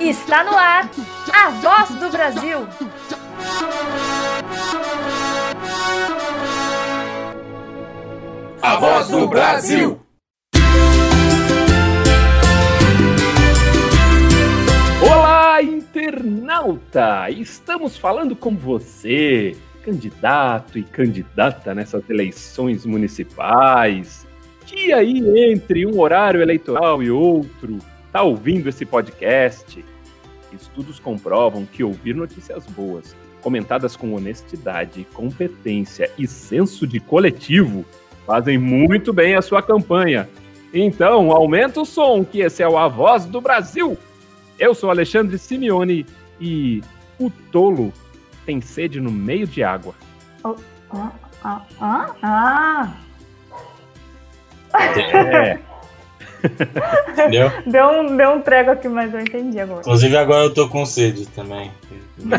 Está no ar a voz do Brasil. A voz do Brasil. Olá, internauta! Estamos falando com você, candidato e candidata nessas eleições municipais. Que aí entre um horário eleitoral e outro, tá ouvindo esse podcast? Estudos comprovam que ouvir notícias boas, comentadas com honestidade, competência e senso de coletivo, fazem muito bem a sua campanha. Então, aumenta o som, que esse é o A Voz do Brasil. Eu sou Alexandre Simeone e o tolo tem sede no meio de água. Oh, ah, ah, ah, ah. É. Entendeu? Deu um, deu um prego aqui, mas eu entendi agora. Inclusive agora eu tô com sede também.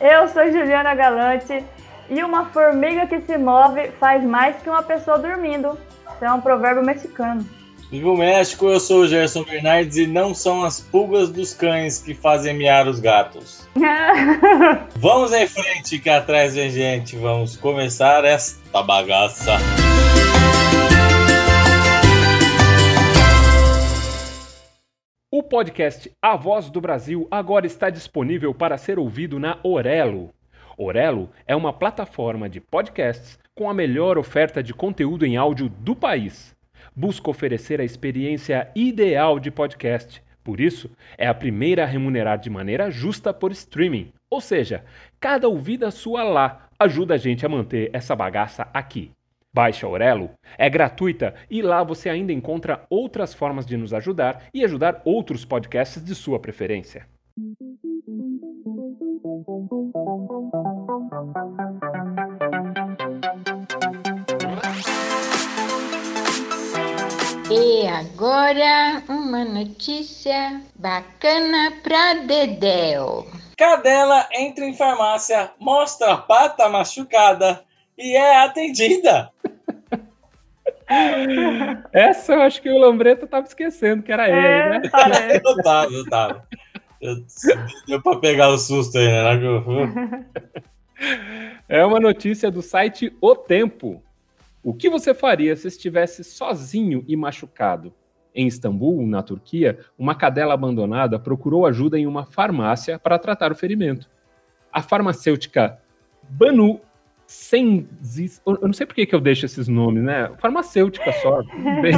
Eu sou Juliana Galante e uma formiga que se move faz mais que uma pessoa dormindo. Isso é um provérbio mexicano. Viva o México, eu sou o Gerson Bernardes e não são as pulgas dos cães que fazem miar os gatos. Vamos em frente que atrás vem gente, vamos começar esta bagaça. O podcast A Voz do Brasil agora está disponível para ser ouvido na Orelo. Orelo é uma plataforma de podcasts com a melhor oferta de conteúdo em áudio do país. Busca oferecer a experiência ideal de podcast. Por isso, é a primeira a remunerar de maneira justa por streaming. Ou seja, cada ouvida sua lá ajuda a gente a manter essa bagaça aqui. Baixe Aurelo, é gratuita e lá você ainda encontra outras formas de nos ajudar e ajudar outros podcasts de sua preferência. E agora uma notícia bacana pra Dedéu. Cadela entra em farmácia, mostra a pata machucada e é atendida. Essa eu acho que o Lambreta estava esquecendo que era É, ele, né? parece. Eu tava, eu tava. Eu- Deu pra pegar o susto aí, né? É uma notícia do site O Tempo. O que você faria se estivesse sozinho e machucado? Em Istambul, na Turquia, uma cadela abandonada procurou ajuda em uma farmácia para tratar o ferimento. A farmacêutica Banu Senzis, eu não sei por que, que eu deixo esses nomes, né? Farmacêutica só. bem.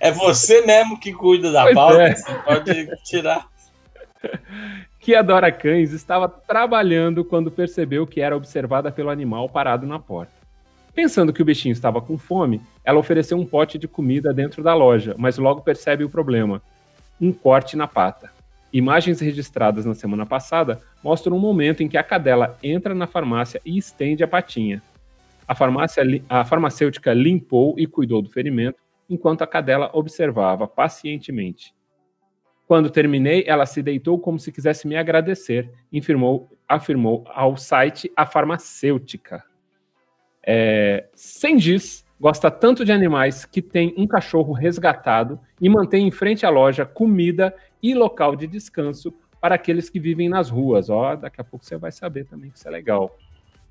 É você mesmo que cuida da Pois pauta, é. você pode tirar. que adora cães, estava trabalhando quando percebeu que era observada pelo animal parado na porta. Pensando que o bichinho estava com fome, ela ofereceu um pote de comida dentro da loja, mas logo percebe o problema: um corte na pata. Imagens registradas na semana passada mostram um momento em que a cadela entra na farmácia e estende a patinha. A, farmácia, a farmacêutica limpou e cuidou do ferimento, enquanto a cadela observava pacientemente. Quando terminei, ela se deitou como se quisesse me agradecer, afirmou, afirmou ao site A Farmacêutica. É, Sengis gosta tanto de animais que tem um cachorro resgatado e mantém em frente à loja comida e local de descanso para aqueles que vivem nas ruas. Ó, daqui a pouco você vai saber também que isso é legal.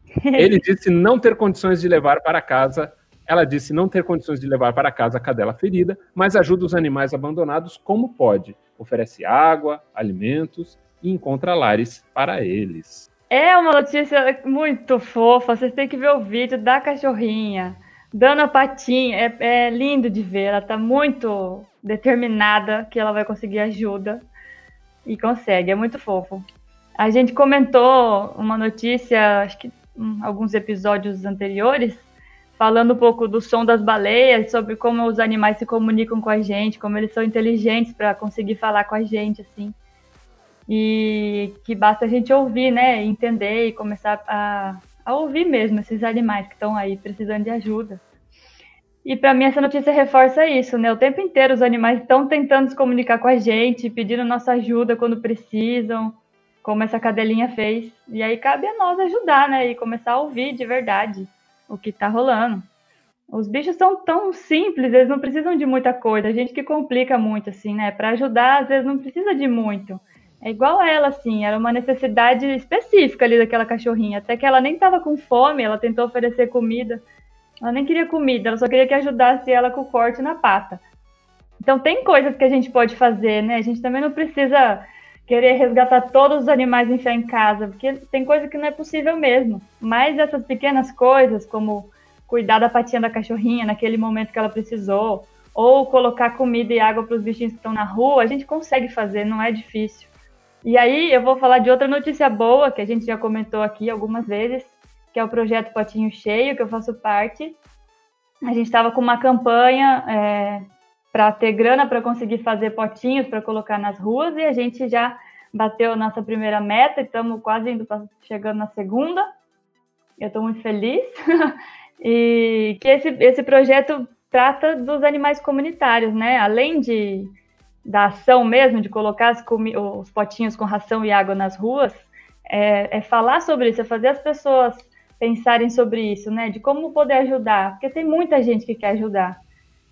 Ele disse não ter condições de levar para casa. Ela disse não ter condições de levar para casa a cadela ferida, mas ajuda os animais abandonados como pode. Oferece água, alimentos e encontra lares para eles. É uma notícia muito fofa. Vocês têm que ver o vídeo da cachorrinha dando a patinha. É, é lindo de ver. Ela tá muito determinada que ela vai conseguir ajuda e consegue. É muito fofo. A gente comentou uma notícia, acho que hum, alguns episódios anteriores, falando um pouco do som das baleias, sobre como os animais se comunicam com a gente, como eles são inteligentes para conseguir falar com a gente, assim e que basta a gente ouvir, né, entender e começar a, a ouvir mesmo esses animais que estão aí precisando de ajuda. E para mim essa notícia reforça isso, né? O tempo inteiro os animais estão tentando se comunicar com a gente, pedindo nossa ajuda quando precisam, como essa cadelinha fez. E aí cabe a nós ajudar, né? E começar a ouvir de verdade o que está rolando. Os bichos são tão simples, eles não precisam de muita coisa. A gente que complica muito, assim, né? Para ajudar, às vezes não precisa de muito. É igual ela, assim, era uma necessidade específica ali daquela cachorrinha. Até que ela nem estava com fome, ela tentou oferecer comida. Ela nem queria comida, ela só queria que ajudasse ela com o corte na pata. Então tem coisas que a gente pode fazer, né? A gente também não precisa querer resgatar todos os animais e enfiar em casa, porque tem coisa que não é possível mesmo. Mas essas pequenas coisas, como cuidar da patinha da cachorrinha naquele momento que ela precisou, ou colocar comida e água para os bichinhos que estão na rua, a gente consegue fazer, não é difícil. E aí eu vou falar de outra notícia boa que a gente já comentou aqui algumas vezes, que é o projeto Potinho Cheio, que eu faço parte. A gente estava com uma campanha é, para ter grana para conseguir fazer potinhos para colocar nas ruas e a gente já bateu nossa primeira meta e estamos quase indo pra, chegando na segunda. Eu estou muito feliz. e que esse, esse projeto trata dos animais comunitários, né? Além de da ação mesmo de colocar os potinhos com ração e água nas ruas, é, é, falar sobre isso, é fazer as pessoas pensarem sobre isso, né? De como poder ajudar, porque tem muita gente que quer ajudar.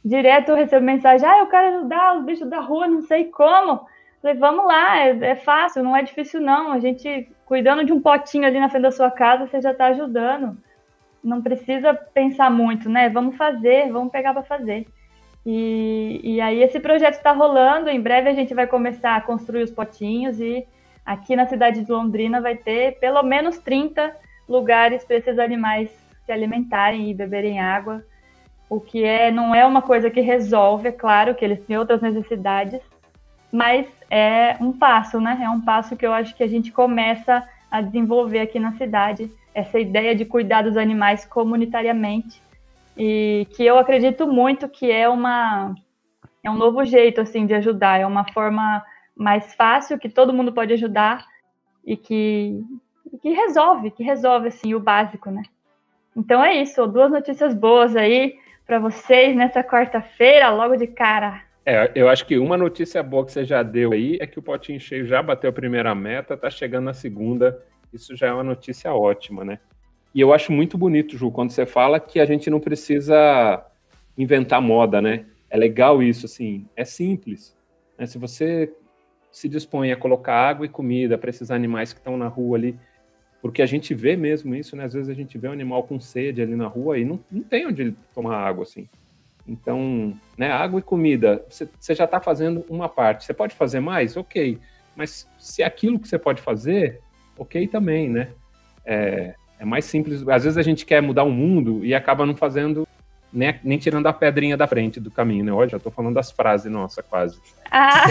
Direto eu recebo mensagem, ah, eu quero ajudar os bichos da rua, não sei como. Falei, vamos lá, é, é fácil, não é difícil não. A gente, cuidando de um potinho ali na frente da sua casa, você já está ajudando. Não precisa pensar muito, né? Vamos fazer, vamos pegar para fazer. E, e aí esse projeto está rolando, em breve a gente vai começar a construir os potinhos e aqui na cidade de Londrina vai ter pelo menos 30 lugares para esses animais se alimentarem e beberem água, o que é não é uma coisa que resolve, é claro que eles têm outras necessidades, mas é um passo, né? É um passo que eu acho que a gente começa a desenvolver aqui na cidade, essa ideia de cuidar dos animais comunitariamente e que eu acredito muito que é uma é um novo jeito assim de ajudar, é uma forma mais fácil que todo mundo pode ajudar e que que resolve, que resolve assim o básico, né? Então é isso, duas notícias boas aí para vocês nessa quarta-feira, logo de cara. É, eu acho que uma notícia boa que você já deu aí é que o potinho cheio já bateu a primeira meta, tá chegando na segunda. Isso já é uma notícia ótima, né? E eu acho muito bonito, Ju, quando você fala que a gente não precisa inventar moda, né? É legal isso, assim, é simples. Né? Se você se dispõe a colocar água e comida para esses animais que estão na rua ali, porque a gente vê mesmo isso, né? Às vezes a gente vê um animal com sede ali na rua e não, não tem onde ele tomar água, assim. Então, né, água e comida, você, já está fazendo uma parte. Você pode fazer mais? Ok. Mas se é aquilo que você pode fazer, ok também, né? É, é mais simples. Às vezes a gente quer mudar o mundo e acaba não fazendo nem, nem tirando a pedrinha da frente do caminho, né? Olha, já estou falando das frases, nossa, quase. Ah.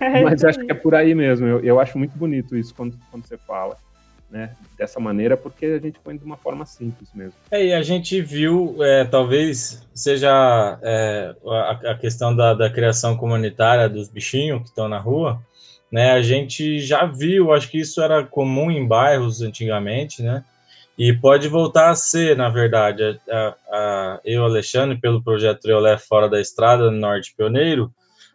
Mas acho que é por aí mesmo. Eu, eu acho muito bonito isso quando, quando você fala. Né, dessa maneira, porque a gente põe de uma forma simples mesmo. É, e a gente viu, é, talvez seja é, a, a, questão da, da, criação comunitária dos bichinhos que estão na rua, né? A gente já viu, acho que isso era comum em bairros antigamente, né? E pode voltar a ser, na verdade. A, a, eu, Alexandre, pelo projeto Triolé Fora da Estrada, no Norte Pioneiro,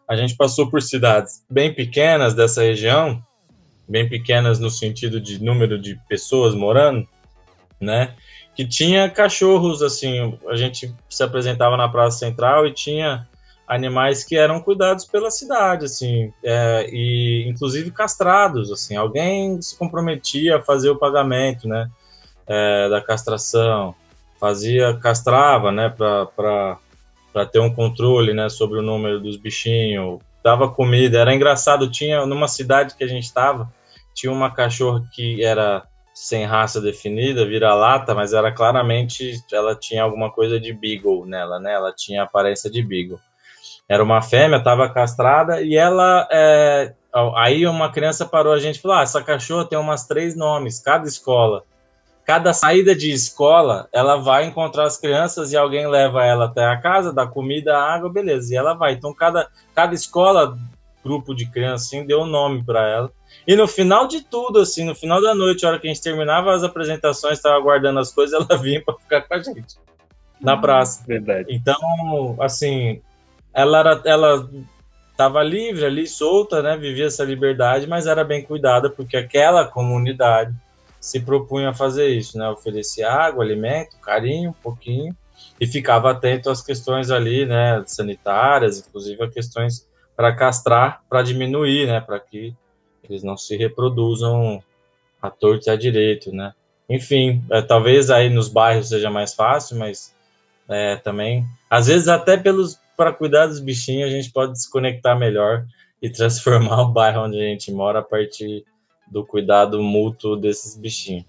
a gente passou por cidades bem pequenas dessa região, bem pequenas no sentido de número de pessoas morando, né? Que tinha cachorros, assim, a gente se apresentava na Praça Central e tinha animais que eram cuidados pela cidade, assim, é, e inclusive castrados, assim, alguém se comprometia a fazer o pagamento, né, é, da castração, fazia, castrava, né, para ter um controle, né, sobre o número dos bichinhos, dava comida, era engraçado, tinha, numa cidade que a gente estava, tinha uma cachorra que era sem raça definida, vira-lata, mas era claramente, ela tinha alguma coisa de beagle nela, né, ela tinha aparência de beagle era uma fêmea, estava castrada, e ela. É, aí uma criança parou a gente e falou: ah, essa cachorra tem umas três nomes, cada escola. Cada saída de escola, ela vai encontrar as crianças e alguém leva ela até a casa, dá comida, água, beleza, e ela vai. Então, cada, cada escola, grupo de crianças, assim, deu um nome para ela. E no final de tudo, assim, no final da noite, a hora que a gente terminava as apresentações, estava guardando as coisas, ela vinha para ficar com a gente na uhum. praça. Verdade. Então, assim, ela era, ela estava livre ali, solta, né? Vivia essa liberdade, mas era bem cuidada porque aquela comunidade se propunha a fazer isso, né? Oferecer água, alimento, carinho, um pouquinho. e ficava atento às questões ali, né, sanitárias, inclusive a questões para castrar, para diminuir, né, para que eles não se reproduzam à torta e à direito, né. Enfim, é, talvez aí nos bairros seja mais fácil, mas é, também, às vezes até pelos para cuidar dos bichinhos a gente pode se conectar melhor e transformar o bairro onde a gente mora a partir do cuidado mútuo desses bichinhos.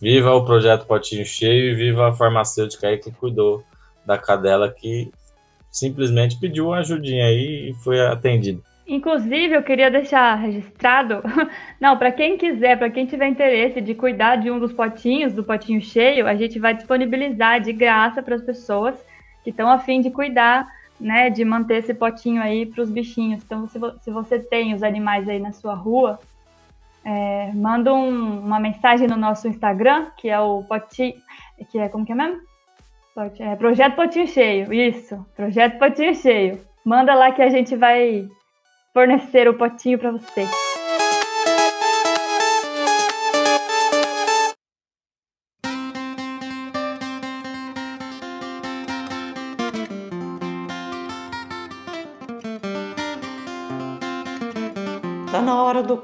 Viva o projeto Potinho Cheio e viva a farmacêutica aí que cuidou da cadela que simplesmente pediu uma ajudinha aí e foi atendida. Inclusive, eu queria deixar registrado, não, para quem quiser, para quem tiver interesse de cuidar de um dos potinhos, do potinho cheio, a gente vai disponibilizar de graça para as pessoas que estão afim de cuidar, né, de manter esse potinho aí para os bichinhos. Então, se, vo se você tem os animais aí na sua rua, é, manda um, uma mensagem no nosso Instagram, que é o Potinho. Que é como que é mesmo? É, Projeto Potinho Cheio. Isso, Projeto Potinho Cheio. Manda lá que a gente vai fornecer o potinho para você.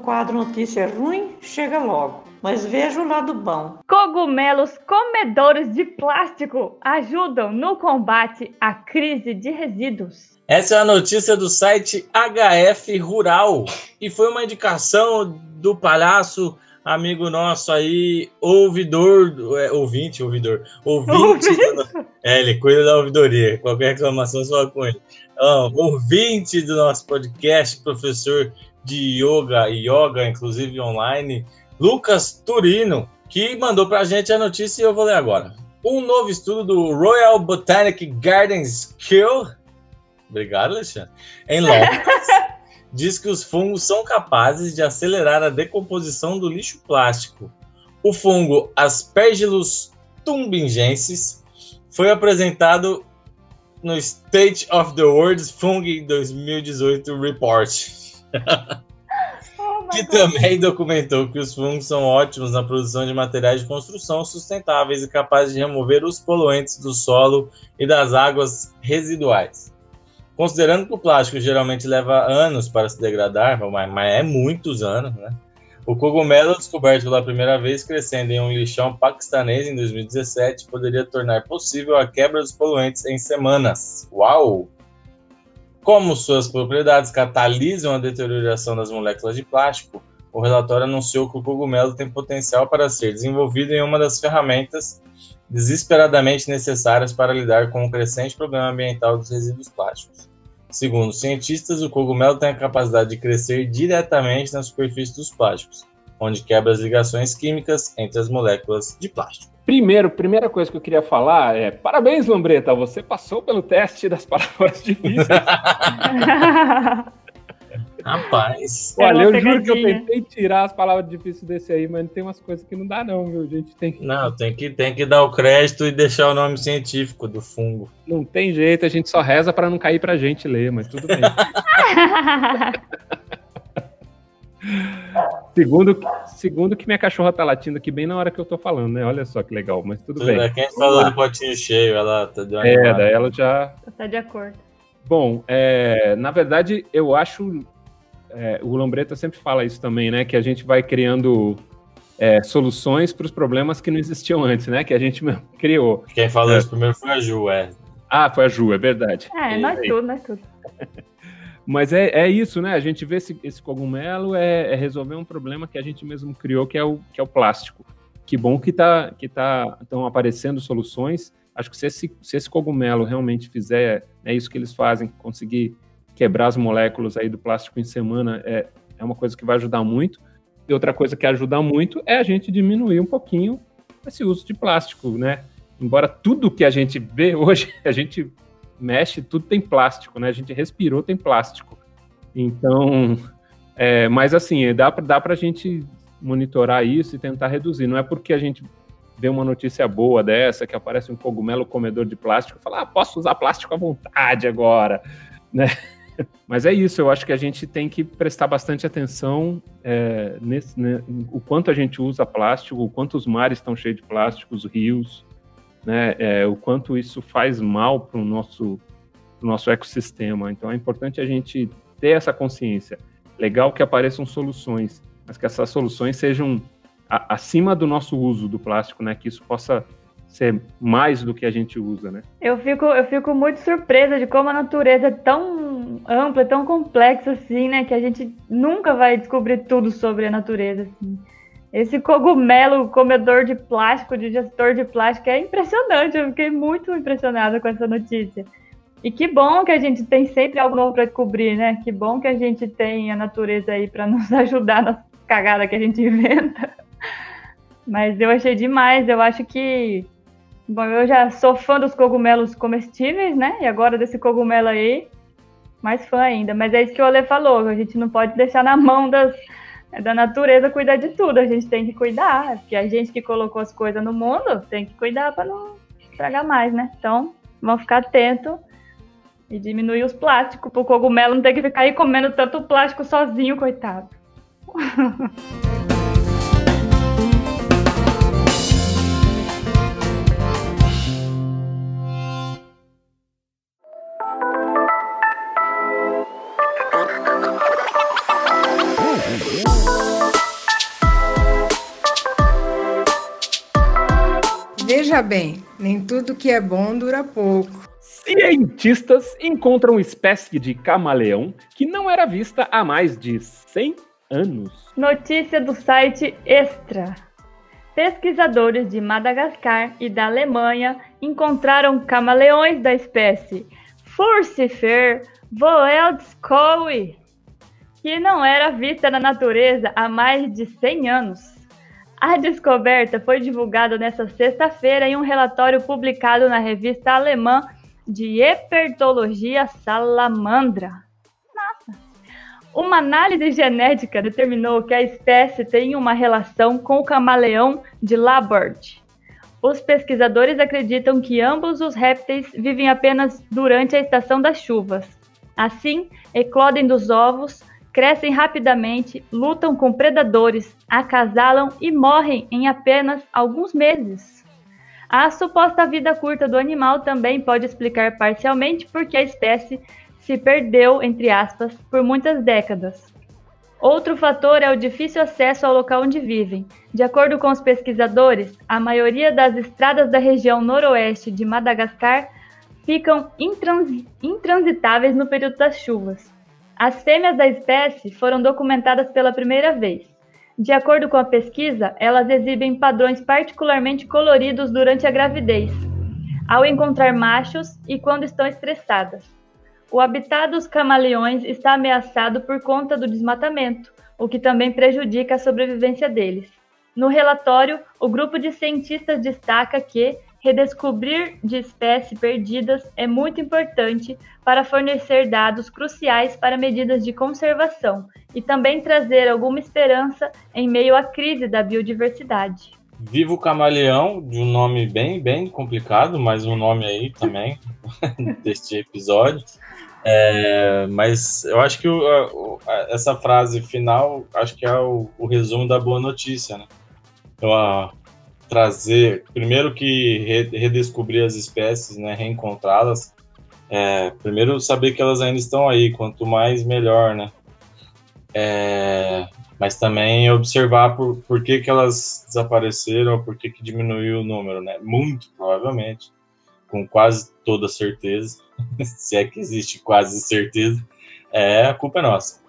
Quadro Notícia Ruim? Chega logo. Mas veja o lado bom. Cogumelos comedores de plástico ajudam no combate à crise de resíduos. Essa é a notícia do site HF Rural e foi uma indicação do palhaço amigo nosso aí, ouvidor, é, ouvinte, ouvidor, ouvinte, do, é, ele cuida da ouvidoria, qualquer reclamação só com ele. Ah, ouvinte do nosso podcast, professor de yoga e yoga, inclusive online, Lucas Turino, que mandou para a gente a notícia e eu vou ler agora. Um novo estudo do Royal Botanic Gardens Kill, obrigado, Alexandre, em Londres, diz que os fungos são capazes de acelerar a decomposição do lixo plástico. O fungo Aspergillus tumbingensis foi apresentado no State of the World's Fungi 2018 Report. Oh que também documentou que os fungos são ótimos na produção de materiais de construção sustentáveis e capazes de remover os poluentes do solo e das águas residuais. Considerando que o plástico geralmente leva anos para se degradar, mas é muitos anos, né? O cogumelo, descoberto pela primeira vez crescendo em um lixão paquistanês em 2017, poderia tornar possível a quebra dos poluentes em semanas. Uau! Como suas propriedades catalisam a deterioração das moléculas de plástico, o relatório anunciou que o cogumelo tem potencial para ser desenvolvido em uma das ferramentas desesperadamente necessárias para lidar com o crescente problema ambiental dos resíduos plásticos. Segundo cientistas, o cogumelo tem a capacidade de crescer diretamente na superfície dos plásticos, onde quebra as ligações químicas entre as moléculas de plástico. Primeiro, primeira coisa que eu queria falar é: parabéns, Lambreta, você passou pelo teste das palavras difíceis. Rapaz. Olha, eu juro que eu tentei tirar as palavras difíceis desse aí, mas tem umas coisas que não dá, não, viu? A gente tem que. Não, tem que, tem que dar o crédito e deixar o nome científico do fungo. Não tem jeito, a gente só reza para não cair pra gente ler, mas tudo bem. Segundo, segundo que minha cachorra tá latindo aqui bem na hora que eu tô falando, né? Olha só que legal, mas tudo, tudo bem. Quem falou do potinho cheio, ela tá de É, daí ela já. Tá de acordo. Bom, é, na verdade, eu acho. É, o Lambreta sempre fala isso também, né? Que a gente vai criando é, soluções para os problemas que não existiam antes, né? Que a gente criou. Quem falou é. isso primeiro foi a Ju, é. Ah, foi a Ju, é verdade. É, nós tudo, nós tudo. Mas é, é isso, né? A gente vê esse, esse cogumelo é, é, resolver um problema que a gente mesmo criou, que é o, que é o plástico. Que bom que tá, que tá, estão aparecendo soluções. Acho que se esse, se esse cogumelo realmente fizer, é isso que eles fazem, conseguir quebrar as moléculas aí do plástico em semana, é, é uma coisa que vai ajudar muito. E outra coisa que ajuda muito é a gente diminuir um pouquinho esse uso de plástico, né? Embora tudo que a gente vê hoje, a gente mexe, tudo tem plástico, né? A gente respirou, tem plástico. Então, é, mas assim, dá, dá para a gente monitorar isso e tentar reduzir. Não é porque a gente vê uma notícia boa dessa, que aparece um cogumelo comedor de plástico, fala, ah, posso usar plástico à vontade agora, né? Mas é isso, eu acho que a gente tem que prestar bastante atenção é, nesse, né, o quanto a gente usa plástico, o quanto os mares estão cheios de plástico, os rios, né, é, o quanto isso faz mal para o nosso, nosso ecossistema. Então é importante a gente ter essa consciência. Legal que apareçam soluções, mas que essas soluções sejam a, acima do nosso uso do plástico, né? Que isso possa ser mais do que a gente usa, né? Eu fico, eu fico muito surpresa de como a natureza é tão ampla, tão complexa assim, né? Que a gente nunca vai descobrir tudo sobre a natureza, assim. Esse cogumelo comedor de plástico, digestor de plástico, é impressionante. Eu fiquei muito impressionada com essa notícia. E que bom que a gente tem sempre algo novo para descobrir, né? Que bom que a gente tem a natureza aí para nos ajudar nas cagadas que a gente inventa. Mas eu achei demais. Eu acho que. Bom, eu já sou fã dos cogumelos comestíveis, né? E agora desse cogumelo aí, mais fã ainda. Mas é isso que o Ale falou: a gente não pode deixar na mão das, da natureza cuidar de tudo. A gente tem que cuidar. Porque a gente que colocou as coisas no mundo tem que cuidar para não estragar mais, né? Então, vamos ficar atento e diminuir os plásticos, para o cogumelo não ter que ficar aí comendo tanto plástico sozinho, coitado. Bem, nem tudo que é bom dura pouco. Cientistas encontram espécie de camaleão que não era vista há mais de 100 anos. Notícia do site Extra. Pesquisadores de Madagascar e da Alemanha encontraram camaleões da espécie Furcifer voeldskowi, que não era vista na natureza há mais de 100 anos. A descoberta foi divulgada nesta sexta-feira em um relatório publicado na revista alemã de Herpetologia Salamandra. Nossa! Uma análise genética determinou que a espécie tem uma relação com o camaleão de Laborde. Os pesquisadores acreditam que ambos os répteis vivem apenas durante a estação das chuvas. Assim, eclodem dos ovos, crescem rapidamente, lutam com predadores, acasalam e morrem em apenas alguns meses. A suposta vida curta do animal também pode explicar parcialmente por que a espécie se perdeu, entre aspas, por muitas décadas. Outro fator é o difícil acesso ao local onde vivem. De acordo com os pesquisadores, a maioria das estradas da região noroeste de Madagascar ficam intrans intransitáveis no período das chuvas. As fêmeas da espécie foram documentadas pela primeira vez. De acordo com a pesquisa, elas exibem padrões particularmente coloridos durante a gravidez, ao encontrar machos e quando estão estressadas. O habitat dos camaleões está ameaçado por conta do desmatamento, o que também prejudica a sobrevivência deles. No relatório, o grupo de cientistas destaca que redescobrir de espécies perdidas é muito importante para fornecer dados cruciais para medidas de conservação e também trazer alguma esperança em meio à crise da biodiversidade. Vivo Camaleão, de um nome bem, bem complicado, mas um nome aí também deste episódio. É, mas eu acho que o, a, essa frase final, acho que é o, o resumo da boa notícia, né? Então, a, trazer, primeiro que re, redescobrir as espécies, né, reencontrá-las, é, primeiro saber que elas ainda estão aí, quanto mais melhor, né? É, mas também observar por, por que, que elas desapareceram, por que, que diminuiu o número, né? Muito provavelmente, com quase toda certeza, se é que existe quase certeza, é a culpa é nossa.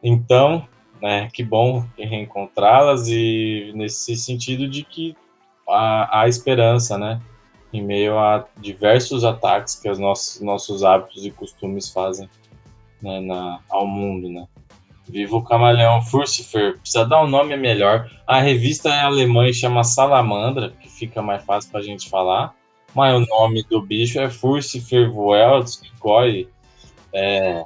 Então, né, que bom reencontrá-las e nesse sentido de que há esperança, né? Em meio a diversos ataques que os nossos, nossos hábitos e costumes fazem né, na, ao mundo, né? Viva o camaleão Furcifer. Precisa dar um nome melhor. A revista é alemã e chama Salamandra, que fica mais fácil para a gente falar. Mas o nome do bicho é Furcifer Voelskoi. É,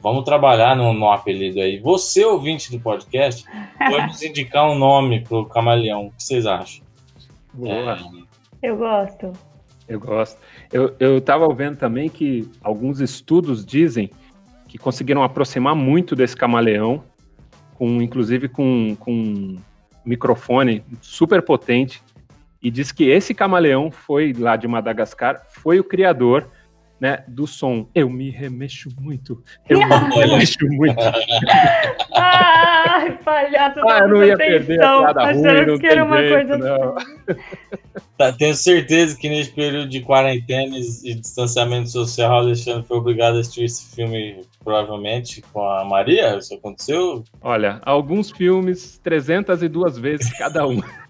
vamos trabalhar no, no, apelido aí. Você, ouvinte do podcast, pode nos indicar um nome pro camaleão. O que vocês acham? Boa. É. Eu gosto. Eu gosto. Eu, eu tava vendo também que alguns estudos dizem que conseguiram aproximar muito desse camaleão, com inclusive com, com um microfone super potente, e diz que esse camaleão foi lá de Madagascar, foi o criador né, do som. Eu me remexo muito. Eu me remexo muito. Ai, palhaço, ah, eu não ia perder a piada ruim, não que era uma jeito, coisa não. Tá, tenho certeza que nesse período de quarentena e distanciamento social, o Alexandre foi obrigado a assistir esse filme, provavelmente, com a Maria. Isso aconteceu? Olha, alguns filmes, 302 vezes cada um.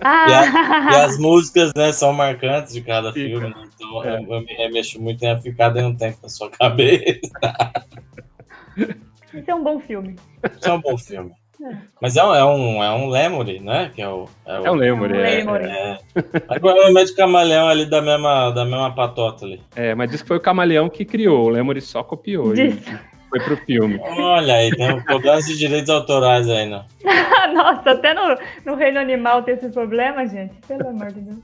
Ah. E, a- e as músicas, né, são marcantes de cada Fica. filme, né? então É. eu, eu me remexo muito em ficar dentro um tempo na sua cabeça. Isso é um bom filme. Isso é um bom filme. Mas é um, é um, é um lemuri, né? Que é o, é o, É um lemur, É um é, lemur. É. Agora o médico camaleão ali da mesma, da mesma patota ali. é, mas diz que foi o camaleão que criou, o lemur só copiou. Diz. Foi pro filme. Olha aí, tem um problema de direitos autorais aí, né? Nossa, até no, no reino animal tem esse problema, gente. Pelo amor de Deus.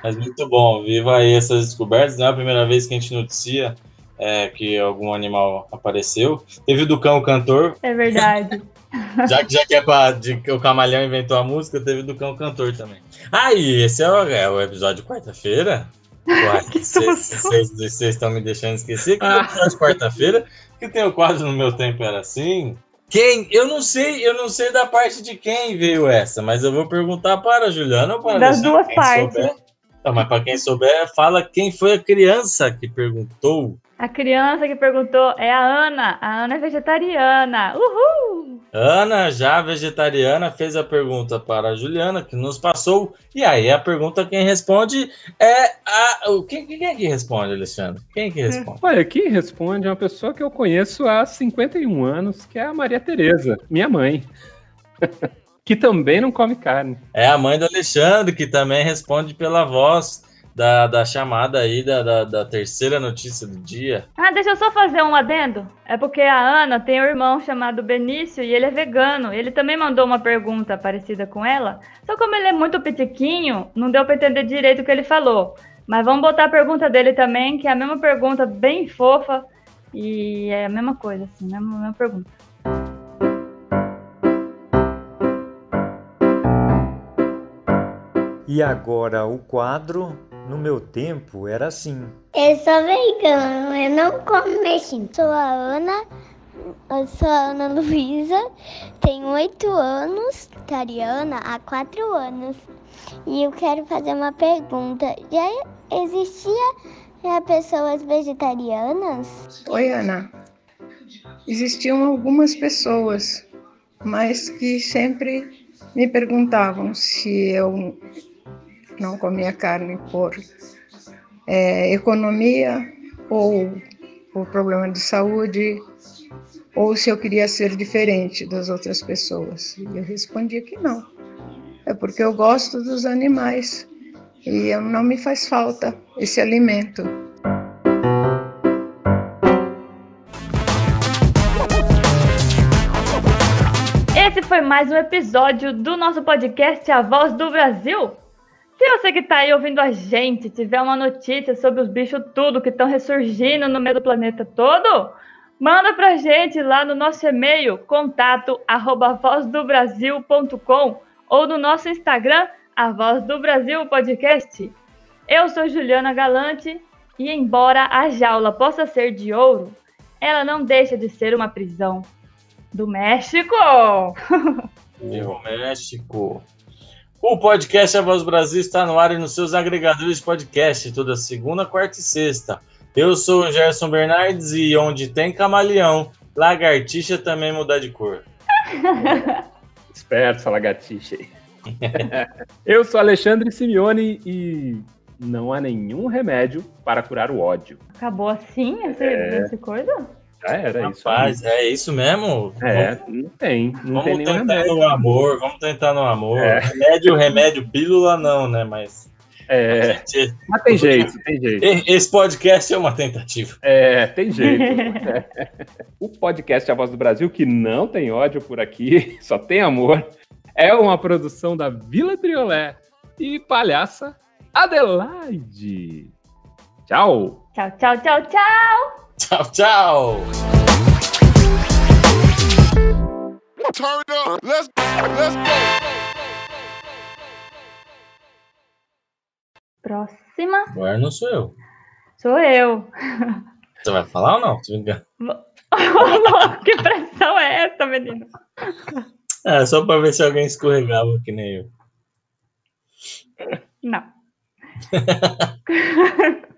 Mas muito bom, viva aí essas descobertas. Não é a primeira vez que a gente noticia é, que algum animal apareceu. Teve o do cão cantor, É verdade. já, que- já que é pra, de, que o camaleão inventou a música, teve o do cão cantor também. Ah, e esse é o, é o episódio de quarta-feira. Uai, Vocês estão me deixando esquecer que é episódio de quarta-feira, que tem o quadro no meu tempo era assim. Quem? Eu não sei, eu não sei da parte de quem veio essa, mas eu vou perguntar para a Juliana ou para Das duas partes. souber. Não, mas para quem souber, fala quem foi a criança que perguntou. A criança que perguntou é a Ana. A Ana é vegetariana. Uhul! Ana, já vegetariana, fez a pergunta para a Juliana, que nos passou. E aí a pergunta quem responde é a. o- Quem, quem é que responde, Alexandre? Quem que responde? Olha, quem responde é uma pessoa que eu conheço há 51 anos, que é a Maria Tereza, minha mãe. que também não come carne. É a mãe do Alexandre, que também responde pela voz da, da chamada aí da, da, da terceira notícia do dia. Ah, deixa eu só fazer um adendo. É porque a Ana tem um irmão chamado Benício e ele é vegano. Ele também mandou uma pergunta parecida com ela. Só como ele é muito pitiquinho, não deu pra entender direito o que ele falou. Mas vamos botar a pergunta dele também, que é a mesma pergunta, bem fofa. E é a mesma coisa, assim, a mesma, a mesma pergunta. E agora o quadro, no meu tempo, era assim. Eu sou vegano, eu não como peixe. Sou a Ana, eu sou a Ana Luísa, tenho oito anos, vegetariana há quatro anos. E eu quero fazer uma pergunta. Já existia já pessoas vegetarianas? Oi, Ana. Existiam algumas pessoas, mas que sempre me perguntavam se eu não comia carne por eh, economia ou por problema de saúde ou se eu queria ser diferente das outras pessoas. E eu respondia que não. É porque eu gosto dos animais e não me faz falta esse alimento. Esse foi mais um episódio do nosso podcast A Voz do Brasil. Se você que está aí ouvindo a gente tiver uma notícia sobre os bichos tudo que estão ressurgindo no meio do planeta todo, manda pra gente lá no nosso e-mail contato arroba ou no nosso Instagram, A Voz do Brasil Podcast. Eu sou Juliana Galante e embora a jaula possa ser de ouro, ela não deixa de ser uma prisão do México. Viva o México! O podcast A Voz do Brasil está no ar e nos seus agregadores de podcast toda segunda, quarta e sexta. Eu sou o Gerson Bernardes e onde tem camaleão, lagartixa também muda de cor. Esperto, essa lagartixa aí. Eu sou Alexandre Simeone e não há nenhum remédio para curar o ódio. Acabou assim essa, É. essa coisa? Já era isso. Rapaz, é isso mesmo? É, não tem. Não Vamos tem tentar remédio. no amor, vamos tentar no amor. É. Remédio, remédio, pílula não, né? Mas. É, Gente, mas tem jeito, tem jeito. esse podcast é uma tentativa. É, tem jeito. O podcast A Voz do Brasil, que não tem ódio por aqui, só tem amor, é uma produção da Vila Triolé e palhaça Adelaide. Tchau! Tchau, tchau, tchau, tchau. Tchau, tchau! Próxima. Agora não sou eu. Sou eu. Você vai falar ou não? Tô brincando. que pressão é essa, menino? É, só pra ver se alguém escorregava que nem eu. Não.